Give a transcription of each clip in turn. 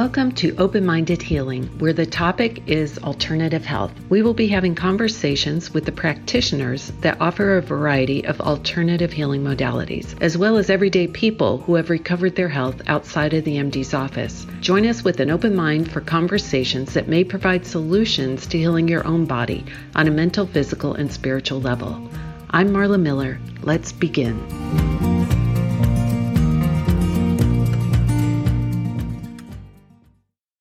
Welcome to Open Minded Healing, where the topic is alternative health. We will be having conversations with the practitioners that offer a variety of alternative healing modalities, as well as everyday people who have recovered their health outside of the MD's office. Join us with an open mind for conversations that may provide solutions to healing your own body on a mental, physical, and spiritual level. I'm Marla Miller. Let's begin.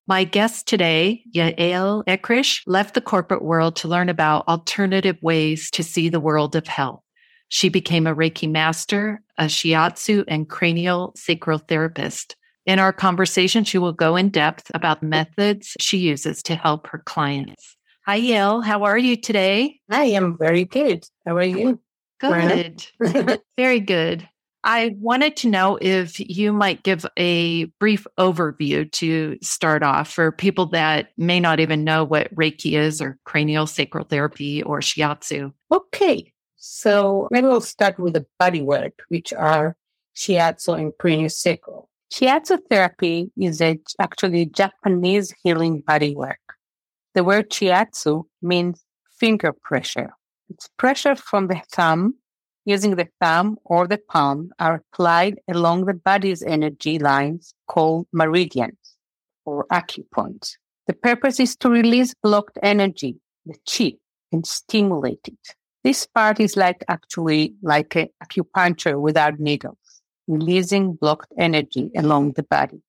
My guest today, Yael Acrich, left the corporate world to learn about alternative ways to see the world of health. She became a Reiki master, a shiatsu and cranial sacral therapist. In our conversation, she will go in depth about methods she uses to help her clients. Hi, Yael. How are you today? I am very good. How are you? Good. very good. I wanted to know if you might give a brief overview to start off for people that may not even know what Reiki is or cranial sacral therapy or shiatsu. Okay. So maybe we'll start with the body work, which are shiatsu and cranial sacral. Shiatsu therapy is a, actually Japanese healing body work. The word shiatsu means finger pressure. It's pressure from the thumb using the thumb or the palm are applied along the body's energy lines called meridians or acupoints. The purpose is to release blocked energy, the chi, and stimulate it. This part is like actually like an acupuncture without needles, releasing blocked energy along the body.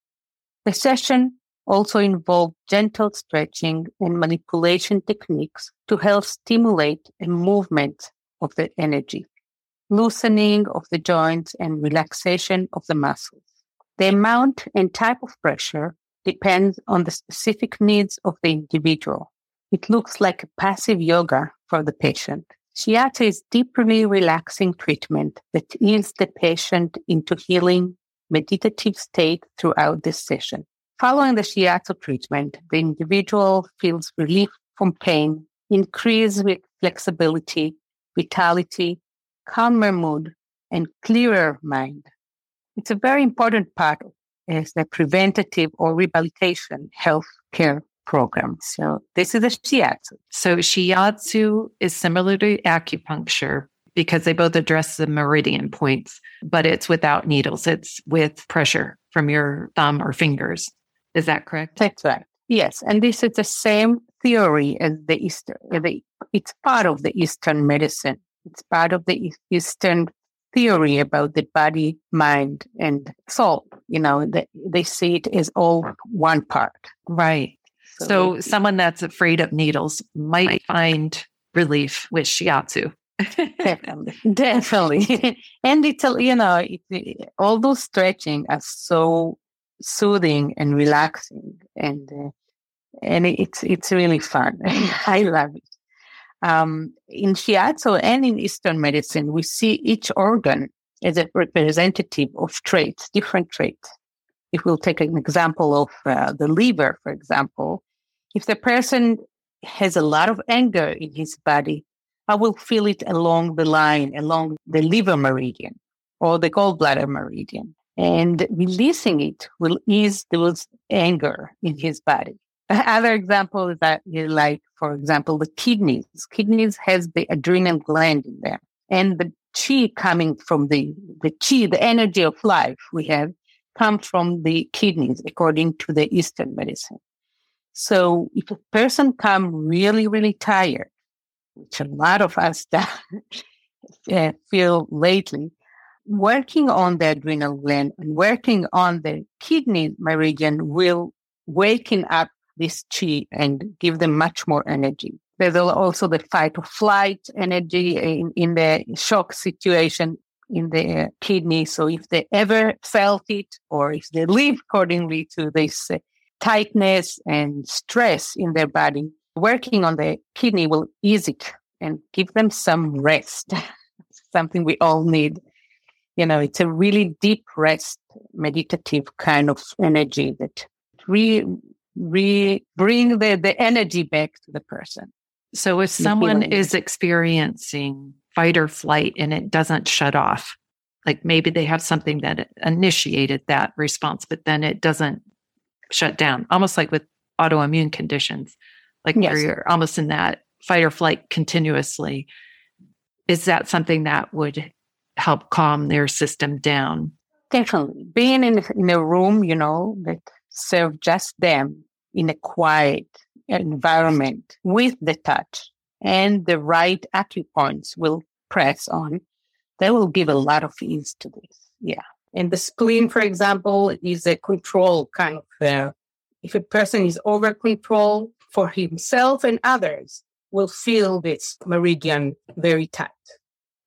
The session also involved gentle stretching and manipulation techniques to help stimulate a movement of the energy loosening of the joints and relaxation of the muscles. The amount and type of pressure depends on the specific needs of the individual. It looks like a passive yoga for the patient. Shiatsu is deeply relaxing treatment that eases the patient into healing meditative state throughout this session. Following the shiatsu treatment, the individual feels relief from pain, increased flexibility, vitality, calmer mood, and clearer mind. It's a very important part of the preventative or rehabilitation health care program. So this is a shiatsu. So shiatsu is similar to acupuncture because they both address the meridian points, but it's without needles. It's with pressure from your thumb or fingers. Is that correct? That's right. Yes, and this is the same theory as the Eastern. The, it's part of the Eastern medicine it's part of the Eastern theory about the body, mind, and soul. You know, they, they see it as all one part. Right. So, so someone that's afraid of needles might find relief with shiatsu. definitely, definitely, and it's you know it, all those stretching are so soothing and relaxing, and uh, and it's it's really fun. I love it. Um, in shiatsu and in Eastern medicine, we see each organ as a representative of traits, different traits. If we'll take an example of uh, the liver, for example, if the person has a lot of anger in his body, I will feel it along the line, along the liver meridian or the gallbladder meridian. And releasing it will ease those anger in his body. Other example is that you like, for example, the kidneys. Kidneys has the adrenal gland in there, and the chi coming from the, the chi, the energy of life we have come from the kidneys according to the Eastern medicine. So if a person come really, really tired, which a lot of us uh, feel lately, working on the adrenal gland and working on the kidney meridian will waken up this chi and give them much more energy. There's also the fight or flight energy in, in the shock situation in the kidney. So if they ever felt it or if they live accordingly to this uh, tightness and stress in their body, working on the kidney will ease it and give them some rest, something we all need. You know, it's a really deep rest, meditative kind of energy that really re bring the, the energy back to the person. So if someone is experiencing fight or flight and it doesn't shut off, like maybe they have something that initiated that response, but then it doesn't shut down, almost like with autoimmune conditions, like yes. where you're almost in that fight or flight continuously. Is that something that would help calm their system down? Definitely. Being in, in a room, you know, that serve just them in a quiet environment with the touch and the right acupoints will press on, they will give a lot of ease to this. Yeah. And the spleen, for example, is a control kind of, uh, if a person is over control for himself and others, will feel this meridian very tight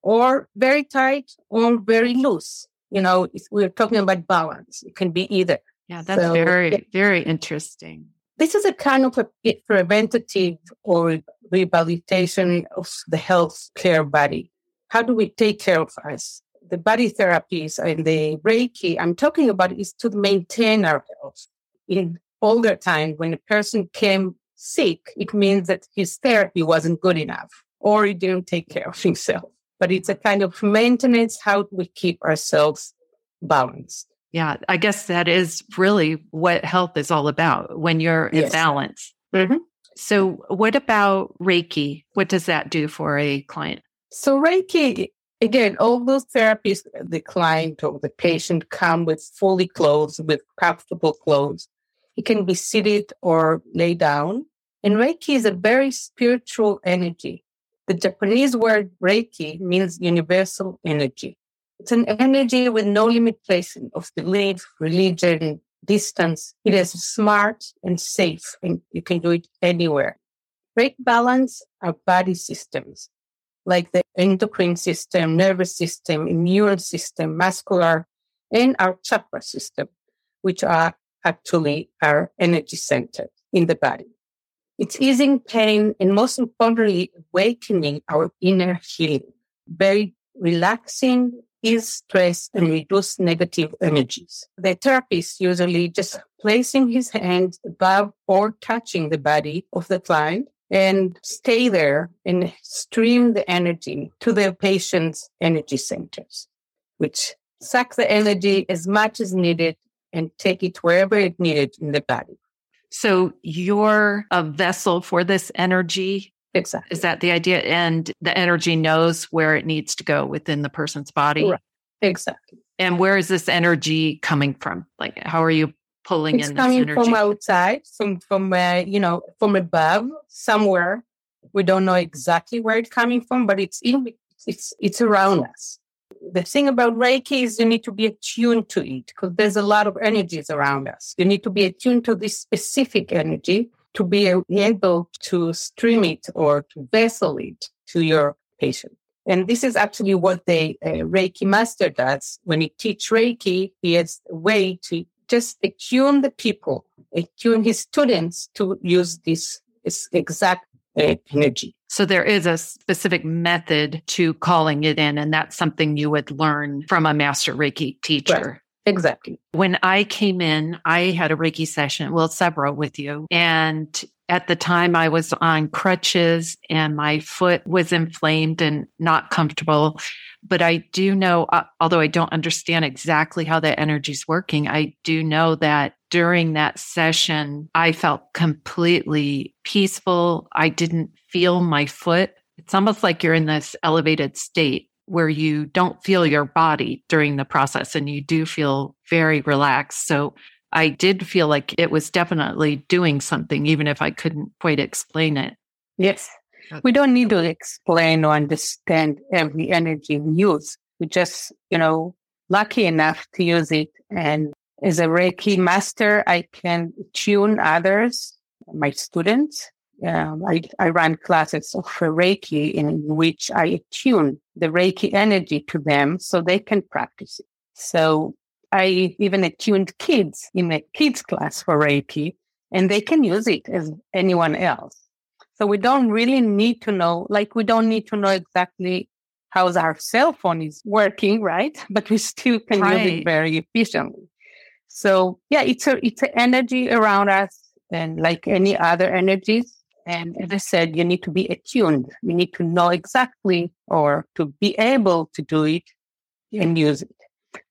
or very tight or very loose. You know, we're talking about balance. It can be either. Yeah, that's so, very, very interesting. This is a kind of a preventative or rehabilitation of the health care body. How do we take care of us? The body therapies and the Reiki I'm talking about is to maintain our health. In older time, when a person came sick, it means that his therapy wasn't good enough or he didn't take care of himself. But it's a kind of maintenance. How we keep ourselves balanced? Yeah, I guess that is really what health is all about when you're yes. in balance. Mm-hmm. So, what about Reiki? What does that do for a client? So, Reiki, again, all those therapies, the client or the patient come with fully clothes, with comfortable clothes. It can be seated or lay down. And Reiki is a very spiritual energy. The Japanese word Reiki means universal energy. It's an energy with no limitation of belief, religion, distance. It is smart and safe, and you can do it anywhere. Break balance our body systems, like the endocrine system, nervous system, immune system, muscular, and our chakra system, which are actually our energy centers in the body. It's easing pain and most importantly, awakening our inner healing. Very relaxing, ease stress and reduce negative energies. The therapist usually just placing his hand above or touching the body of the client and stay there and stream the energy to the patient's energy centers, which suck the energy as much as needed and take it wherever it needed in the body. So you're a vessel for this energy Exactly. Is that the idea? And the energy knows where it needs to go within the person's body. Right. Exactly. And where is this energy coming from? Like, how are you pulling in this energy? it's coming from outside, from from uh, you know, from above, somewhere. We don't know exactly where it's coming from, but it's in it's it's around us. The thing about Reiki is you need to be attuned to it because there's a lot of energies around us. You need to be attuned to this specific energy to be able to stream it or to vessel it to your patient. And this is actually what the uh, Reiki master does. When he teach Reiki, he has a way to just attune the people, attune his students to use this, this exact uh, energy. So there is a specific method to calling it in, and that's something you would learn from a master Reiki teacher. Exactly. When I came in, I had a Reiki session, well, several with you. And at the time, I was on crutches and my foot was inflamed and not comfortable. But I do know, uh, although I don't understand exactly how that energy is working, I do know that during that session, I felt completely peaceful. I didn't feel my foot. It's almost like you're in this elevated state where you don't feel your body during the process and you do feel very relaxed. So I did feel like it was definitely doing something, even if I couldn't quite explain it. Yes. We don't need to explain or understand every energy we use. We just, you know, lucky enough to use it. And as a Reiki master, I can tune others, my students, um, I, I run classes of Reiki in which I attune the Reiki energy to them so they can practice it. So I even attuned kids in a kids class for Reiki and they can use it as anyone else. So we don't really need to know, like we don't need to know exactly how our cell phone is working, right? But we still can right. use it very efficiently. So yeah, it's a, it's an energy around us and like any other energies and as I said, you need to be attuned. You need to know exactly or to be able to do it and use it.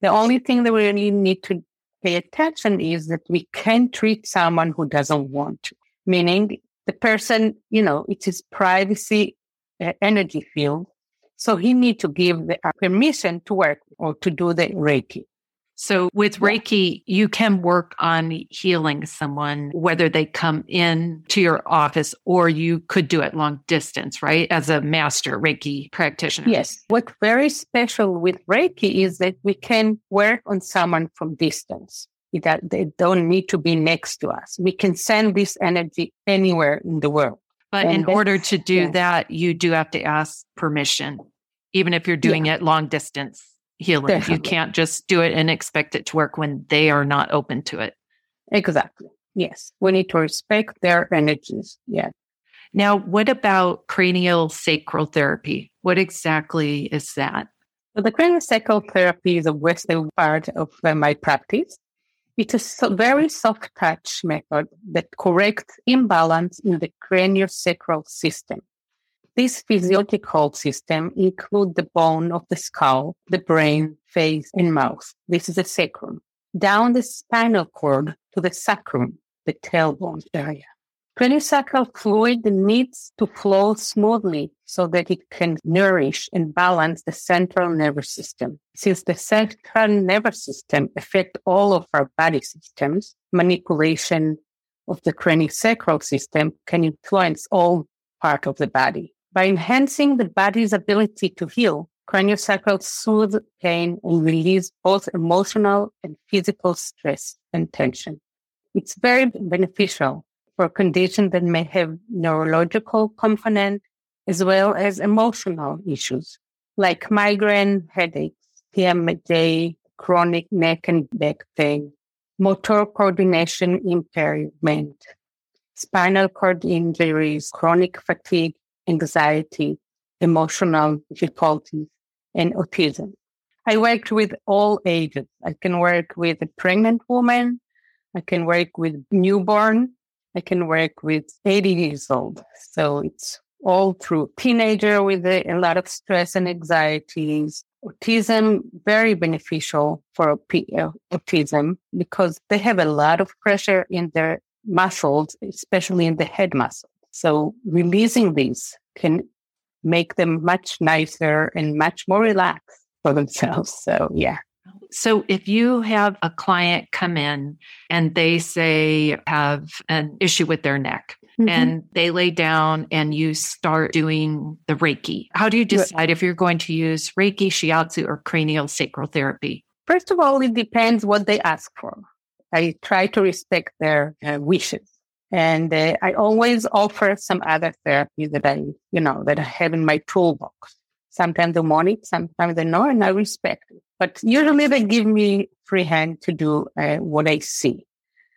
The only thing that we really need to pay attention is that we can treat someone who doesn't want to, meaning the person, you know, it's his privacy uh, energy field. So he need to give the uh, permission to work or to do the Reiki. So with Reiki, you can work on healing someone, whether they come in to your office or you could do it long distance, right? As a master Reiki practitioner. Yes. What's very special with Reiki is that we can work on someone from distance. That they don't need to be next to us. We can send this energy anywhere in the world. But and in order to do that, you do have to ask permission, even if you're doing yeah. it long distance healing. Definitely. You can't just do it and expect it to work when they are not open to it. Exactly. Yes. We need to respect their energies. Yeah. Now, what about cranial sacral therapy? What exactly is that? So the cranial sacral therapy is a western part of my practice. It's a very soft touch method that corrects imbalance in the cranial sacral system. This physiological system includes the bone of the skull, the brain, face, and mouth. This is the sacrum. Down the spinal cord to the sacrum, the tailbone area. Craniosacral fluid needs to flow smoothly so that it can nourish and balance the central nervous system. Since the central nervous system affects all of our body systems, manipulation of the craniosacral system can influence all part of the body. By enhancing the body's ability to heal, craniosacral soothe pain and release both emotional and physical stress and tension. It's very beneficial for conditions that may have neurological component as well as emotional issues like migraine, headaches, TMJ, chronic neck and back pain, motor coordination impairment, spinal cord injuries, chronic fatigue, anxiety, emotional difficulties, and autism. I worked with all ages. I can work with a pregnant woman. I can work with newborn. I can work with 80 years old. So it's all through teenager with a, a lot of stress and anxieties. Autism, very beneficial for uh, autism because they have a lot of pressure in their muscles, especially in the head muscle. So releasing these can make them much nicer and much more relaxed for themselves. So, yeah. So, if you have a client come in and they say have an issue with their neck mm-hmm. and they lay down and you start doing the Reiki, how do you decide if you're going to use Reiki, Shiatsu, or cranial sacral therapy? First of all, it depends what they ask for. I try to respect their uh, wishes. And uh, I always offer some other therapy that I, you know, that I have in my toolbox. Sometimes they want it, sometimes they know, and I respect it. But usually they give me free hand to do uh, what I see.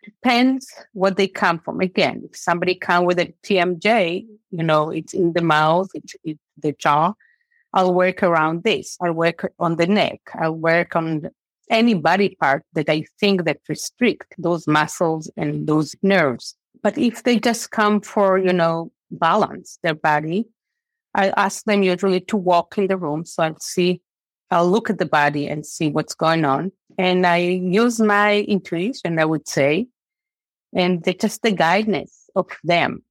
Depends what they come from. Again, if somebody come with a TMJ, you know, it's in the mouth, it's, it's the jaw. I'll work around this. I'll work on the neck. I'll work on any body part that I think that restrict those muscles and those nerves. But if they just come for, you know, balance their body, I ask them usually to walk in the room. So I'll see, I'll look at the body and see what's going on. And I use my intuition, I would say, and just the guidance of them.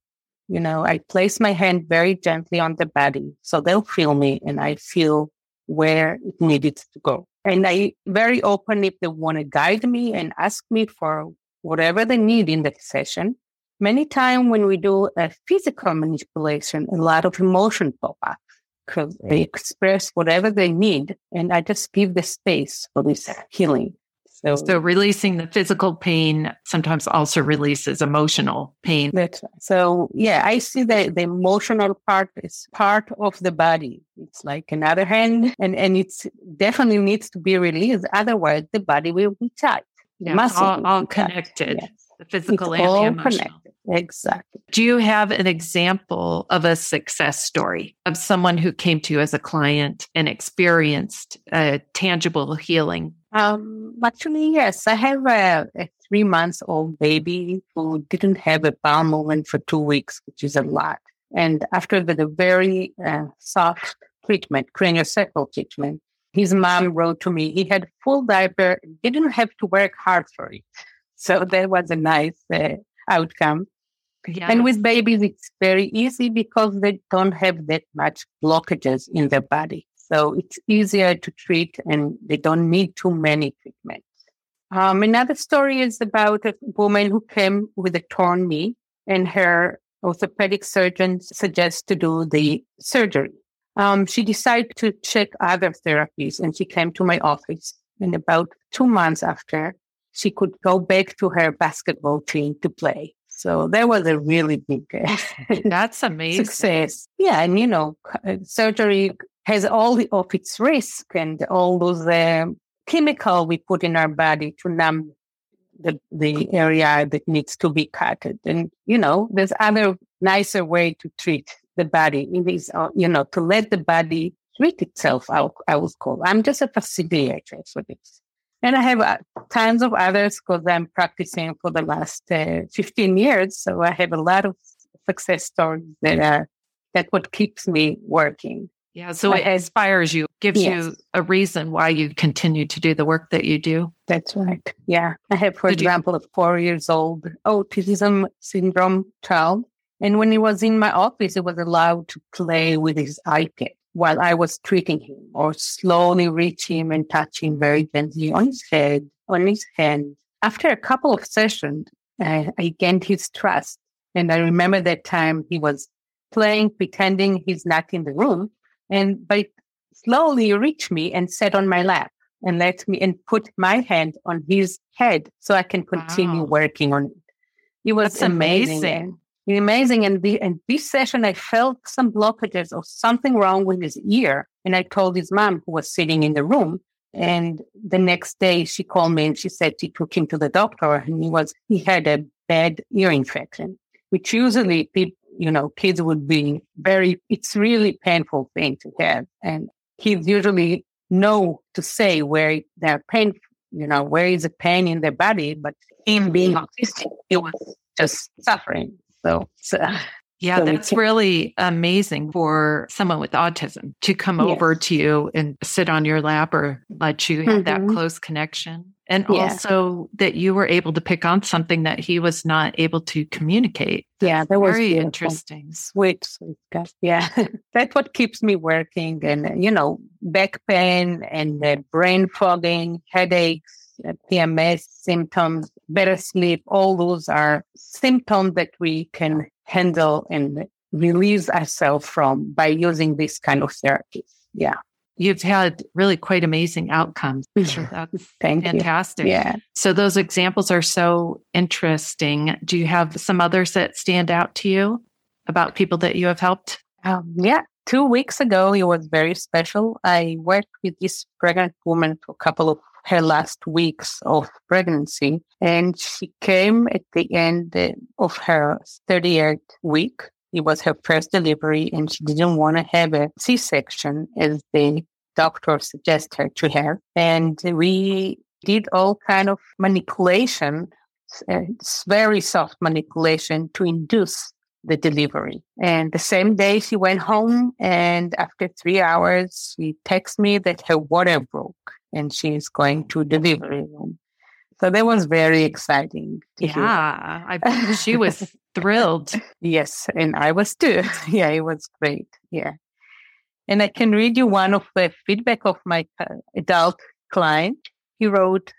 You know, I place my hand very gently on the body so they'll feel me and I feel where it needed to go. And I very open if they want to guide me and ask me for whatever they need in the session. Many times when we do a physical manipulation, a lot of emotion pop up because they express whatever they need. And I just give the space for this healing. So, so releasing the physical pain sometimes also releases emotional pain. Right. So yeah, I see that the emotional part is part of the body. It's like another hand and, and it's definitely needs to be released. Otherwise the body will be tight. Yeah, all, all connected. Yes. The physical it's and the emotional. Connected. Exactly. Do you have an example of a success story of someone who came to you as a client and experienced a tangible healing? Um, actually, yes. I have a, a three months old baby who didn't have a bowel movement for two weeks, which is a lot. And after the, the very uh, soft treatment, craniosacral treatment, his mom wrote to me, he had full diaper, didn't have to work hard for it. So that was a nice uh, outcome. Yes. And with babies, it's very easy because they don't have that much blockages in their body. So it's easier to treat and they don't need too many treatments. Um, another story is about a woman who came with a torn knee and her orthopedic surgeon suggests to do the surgery. Um, she decided to check other therapies and she came to my office. And about two months after, she could go back to her basketball team to play. So that was a really big That's amazing. success. Yeah. And, you know, surgery has all the, of its risk and all those uh, chemical we put in our body to numb the, the area that needs to be cut. And, you know, there's other nicer way to treat the body. It is, uh, you know, to let the body treat itself, I, I was call. I'm just a facilitator for this. And I have uh, tons of others because I'm practicing for the last uh, 15 years. So I have a lot of success stories that are, that what keeps me working. Yeah. So it inspires you, gives yes. you a reason why you continue to do the work that you do. That's right. Yeah. I have, for Did example, you- a four years old autism syndrome child. And when he was in my office, he was allowed to play with his iPad while I was treating him or slowly reach him and touch him very gently on his head, on his hand. After a couple of sessions, I, I gained his trust. And I remember that time he was playing, pretending he's not in the room. And by slowly reached me and sat on my lap and let me and put my hand on his head so I can continue wow. working on it. It was That's amazing. amazing. Amazing. And, the, and this session, I felt some blockages or something wrong with his ear. And I told his mom who was sitting in the room. And the next day she called me and she said she took him to the doctor and he was, he had a bad ear infection, which usually people, you know, kids would be very, it's really painful thing to have. And kids usually know to say where they're pain, you know, where is the pain in their body, but him being autistic, he was just suffering. So, so yeah, so that's really amazing for someone with autism to come yes. over to you and sit on your lap or let you have mm-hmm. that close connection. And yeah. also that you were able to pick on something that he was not able to communicate. Yeah, that was very beautiful. interesting. Sweet, sweet. Yeah, that's what keeps me working. And, you know, back pain and uh, brain fogging, headaches, PMS symptoms, better sleep, all those are symptoms that we can handle and release ourselves from by using this kind of therapy. Yeah you've had really quite amazing outcomes. That's fantastic. You. Yeah. So those examples are so interesting. Do you have some others that stand out to you about people that you have helped? Um, yeah. Two weeks ago, it was very special. I worked with this pregnant woman for a couple of her last weeks of pregnancy, and she came at the end of her 38th week it was her first delivery and she didn't want to have a C-section as the doctor suggested to her. And we did all kind of manipulation, it's very soft manipulation to induce the delivery. And the same day she went home and after three hours, she texted me that her water broke and she's going to delivery room. So that was very exciting. yeah, I she was thrilled. Yes, and I was too. yeah, it was great. Yeah. And I can read you one of the feedback of my adult client. He wrote,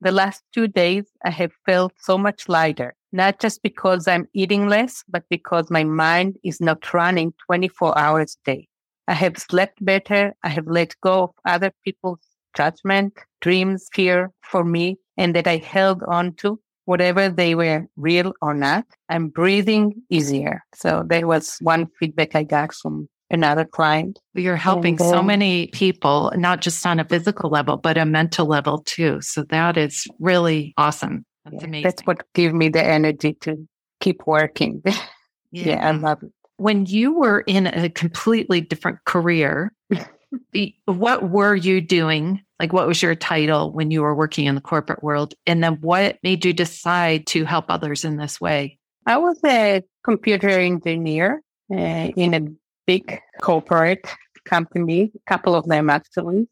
the last two days I have felt so much lighter, not just because I'm eating less, but because my mind is not running 24 hours a day. I have slept better. I have let go of other people's judgment, dreams, fear for me, and that I held on to whatever they were real or not. I'm breathing easier. So that was one feedback I got from another client. You're helping then, so many people, not just on a physical level, but a mental level too. So that is really awesome. That's yeah, amazing. That's what gave me the energy to keep working. yeah. yeah, I love it. When you were in a completely different career, what were you doing? Like, what was your title when you were working in the corporate world? And then what made you decide to help others in this way? I was a computer engineer uh, in a big corporate company, a couple of them actually.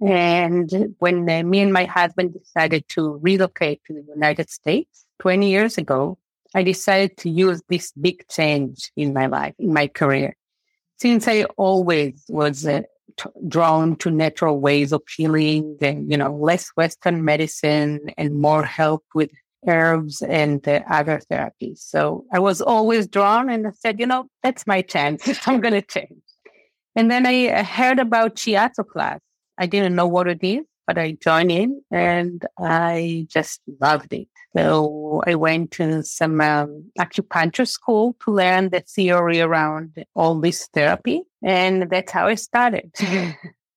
And when uh, me and my husband decided to relocate to the United States 20 years ago, I decided to use this big change in my life, in my career. Since I always was uh, t- drawn to natural ways of healing and, you know, less Western medicine and more help with herbs and uh, other therapies. So I was always drawn and I said, you know, that's my chance. I'm going to change. And then I heard about shiatsu class. I didn't know what it is, but I joined in and I just loved it. So I went to some um, acupuncture school to learn the theory around all this therapy. And that's how I started.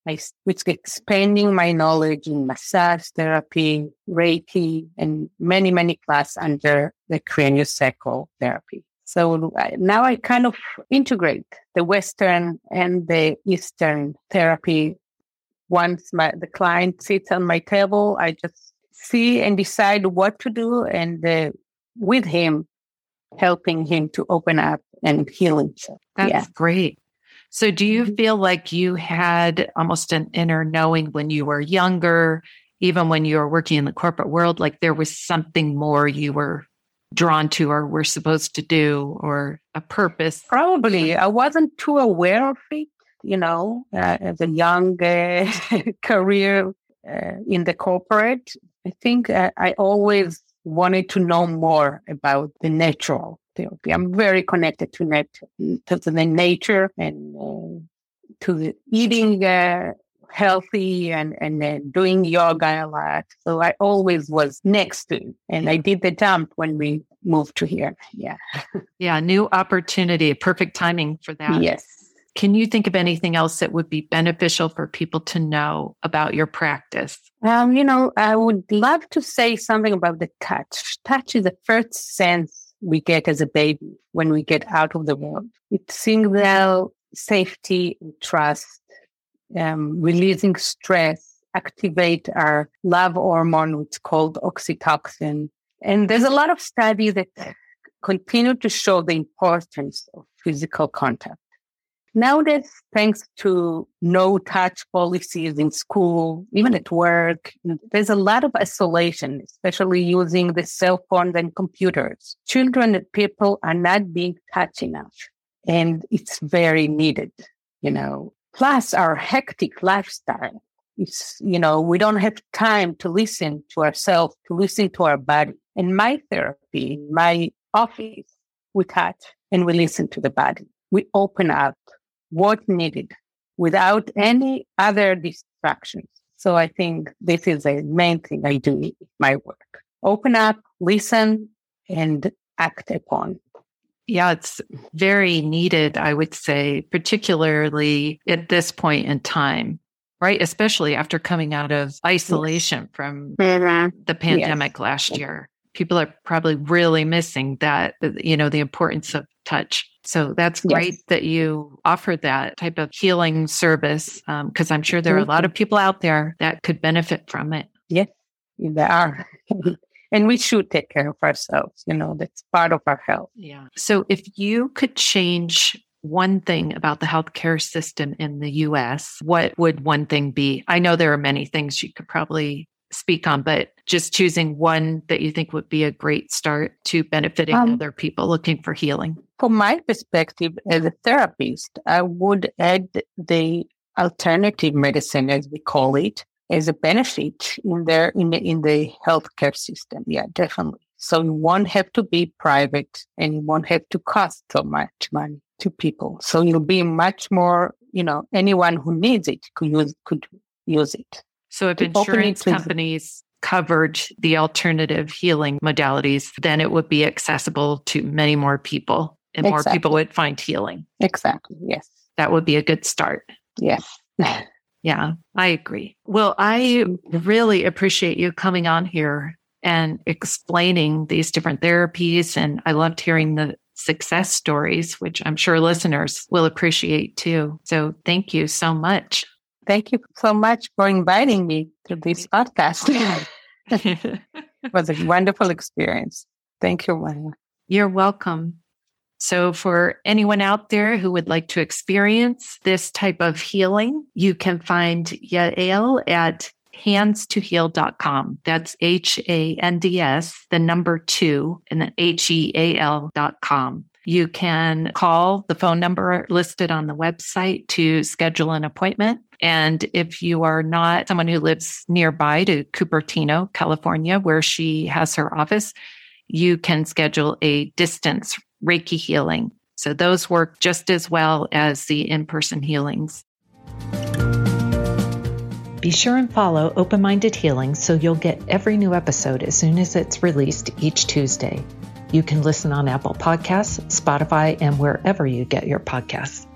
I was expanding my knowledge in massage therapy, Reiki, and many, many classes under the craniosacral therapy. So now I kind of integrate the Western and the Eastern therapy. Once my, the client sits on my table, I just see and decide what to do and uh, with him, helping him to open up and heal himself. That's yeah. great. So do you mm-hmm. feel like you had almost an inner knowing when you were younger, even when you were working in the corporate world, like there was something more you were drawn to or were supposed to do or a purpose? Probably. I wasn't too aware of it, you know, uh, as a young uh, career uh, in the corporate. I think uh, I always wanted to know more about the natural therapy. I'm very connected to, net, to the nature and uh, to the eating uh, healthy and, and uh, doing yoga a lot. So I always was next to. And I did the jump when we moved to here. Yeah. yeah. New opportunity, perfect timing for that. Yes. Can you think of anything else that would be beneficial for people to know about your practice? Um, you know, I would love to say something about the touch. Touch is the first sense we get as a baby when we get out of the womb. It signals safety and trust, um, releasing stress, activate our love hormone, which is called oxytocin. And there's a lot of studies that continue to show the importance of physical contact. Nowadays, thanks to no touch policies in school, even at work, there's a lot of isolation, especially using the cell phones and computers. Children and people are not being touched enough. And it's very needed, you know. Plus our hectic lifestyle. It's, you know, we don't have time to listen to ourselves, to listen to our body. In my therapy, in my office, we touch and we listen to the body. We open up what needed without any other distractions. So I think this is the main thing I do in my work. Open up, listen, and act upon. Yeah, it's very needed, I would say, particularly at this point in time, right? Especially after coming out of isolation yes. from mm-hmm. the pandemic yes. last year. People are probably really missing that, you know, the importance of touch. So that's great yes. that you offer that type of healing service because um, I'm sure there are a lot of people out there that could benefit from it. Yes, there are. and we should take care of ourselves. You know, that's part of our health. Yeah. So if you could change one thing about the healthcare system in the US, what would one thing be? I know there are many things you could probably speak on, but just choosing one that you think would be a great start to benefiting um, other people looking for healing? From my perspective as a therapist, I would add the alternative medicine, as we call it, as a benefit in there in the, in the healthcare system. Yeah, definitely. So you won't have to be private and you won't have to cost so much money to people. So you'll be much more, you know, anyone who needs it could use could use it. So if insurance companies covered the alternative healing modalities, then it would be accessible to many more people and exactly. more people would find healing. Exactly. Yes. That would be a good start. Yes. yeah, I agree. Well, I really appreciate you coming on here and explaining these different therapies. And I loved hearing the success stories, which I'm sure listeners will appreciate too. So thank you so much. Thank you so much for inviting me to this podcast. it was a wonderful experience. Thank you, Marla. You're welcome. So, for anyone out there who would like to experience this type of healing, you can find Yael at hands2heal.com. That's H A N D S, the number two, and then H E A L.com. You can call the phone number listed on the website to schedule an appointment. And if you are not someone who lives nearby to Cupertino, California, where she has her office, you can schedule a distance Reiki healing. So those work just as well as the in person healings. Be sure and follow Open Minded Healing so you'll get every new episode as soon as it's released each Tuesday. You can listen on Apple Podcasts, Spotify, and wherever you get your podcasts.